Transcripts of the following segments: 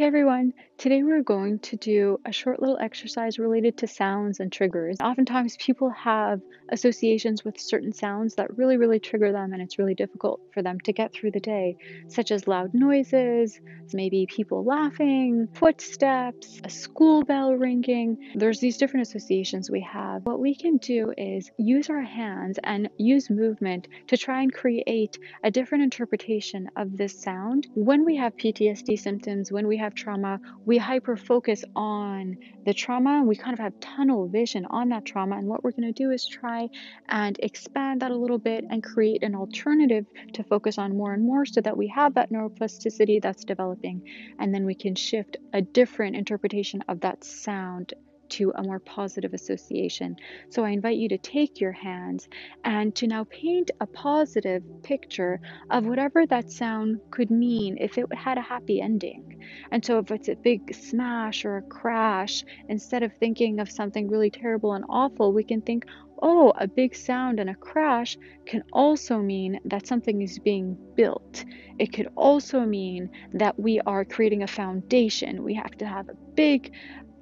Hey everyone, today we're going to do a short little exercise related to sounds and triggers. Oftentimes people have associations with certain sounds that really, really trigger them, and it's really difficult for them to get through the day, such as loud noises, maybe people laughing, footsteps, a school bell ringing. There's these different associations we have. What we can do is use our hands and use movement to try and create a different interpretation of this sound. When we have PTSD symptoms, when we have trauma, we hyper focus on the trauma. We kind of have tunnel vision on that trauma. And what we're going to do is try and expand that a little bit and create an alternative to focus on more and more so that we have that neuroplasticity that's developing. And then we can shift a different interpretation of that sound to a more positive association. So I invite you to take your hands and to now paint a positive picture of whatever that sound could mean if it had a happy ending. And so if it's a big smash or a crash, instead of thinking of something really terrible and awful, we can think, oh, a big sound and a crash can also mean that something is being built. It could also mean that we are creating a foundation. We have to have a big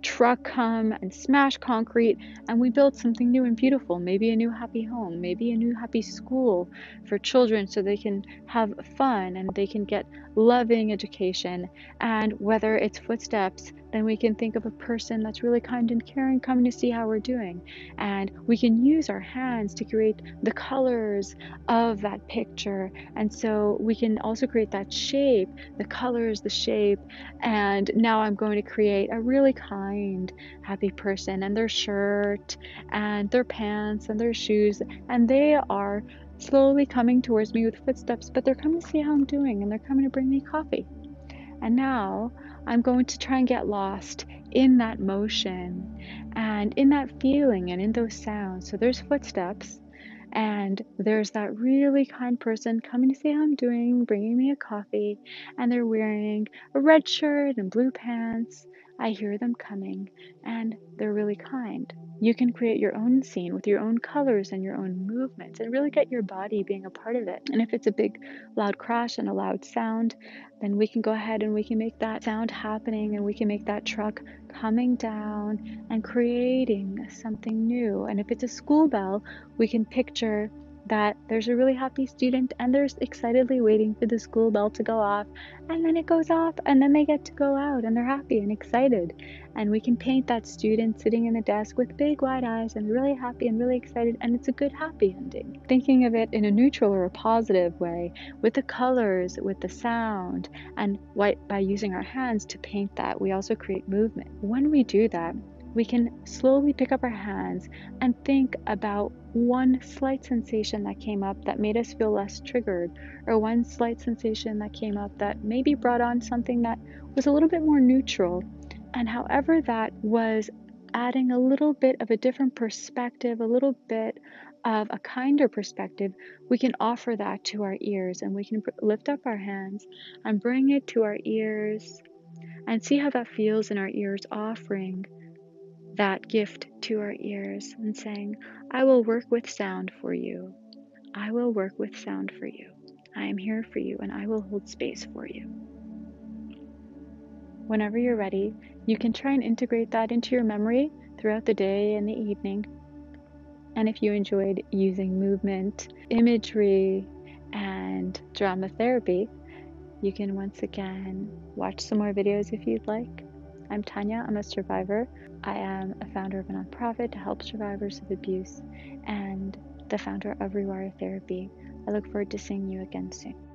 truck come and smash concrete and we build something new and beautiful maybe a new happy home maybe a new happy school for children so they can have fun and they can get loving education. And whether it's footsteps then we can think of a person that's really kind and caring coming to see how we're doing. And we can use our hands to create the colors of that picture. And so we can also create that shape the colors the shape. And now i'm going to create a really kind happy person and their shirt and their pants and their shoes, and they are slowly coming towards me with footsteps, but they're coming to see how I'm doing and they're coming to bring me coffee. And now I'm going to try and get lost in that motion and in that feeling and in those sounds. So there's footsteps, and there's that really kind person coming to see how I'm doing, bringing me a coffee, and they're wearing a red shirt and blue pants I hear them coming, and they're really kind. You can create your own scene with your own colors and your own movements and really get your body being a part of it. And if it's a big loud crash and a loud sound, then we can go ahead and we can make that sound happening and we can make that truck coming down and creating something new. And if it's a school bell, we can picture that there's a really happy student and they're excitedly waiting for the school bell to go off. And then it goes off and then they get to go out and they're happy and excited. And we can paint that student sitting in the desk with big wide eyes and really happy and really excited. And it's a good happy ending. Thinking of it in a neutral or a positive way with the colors with the sound and by using our hands to paint that we also create movement. When we do that we can slowly pick up our hands and think about one slight sensation that came up that made us feel less triggered, or one slight sensation that came up that maybe brought on something that was a little bit more neutral. And however that was adding a little bit of a different perspective, a little bit of a kinder perspective, we can offer that to our ears and we can lift up our hands and bring it to our ears and see how that feels in our ears, offering that gift to our ears and saying, I will work with sound for you. I will work with sound for you. I am here for you and I will hold space for you. Whenever you're ready, you can try and integrate that into your memory throughout the day and the evening. And if you enjoyed using movement, imagery, and drama therapy, you can once again watch some more videos if you'd like. I'm Tanya, I'm a survivor. I am a founder of a nonprofit to help survivors of abuse and the founder of Rewire Therapy. I look forward to seeing you again soon.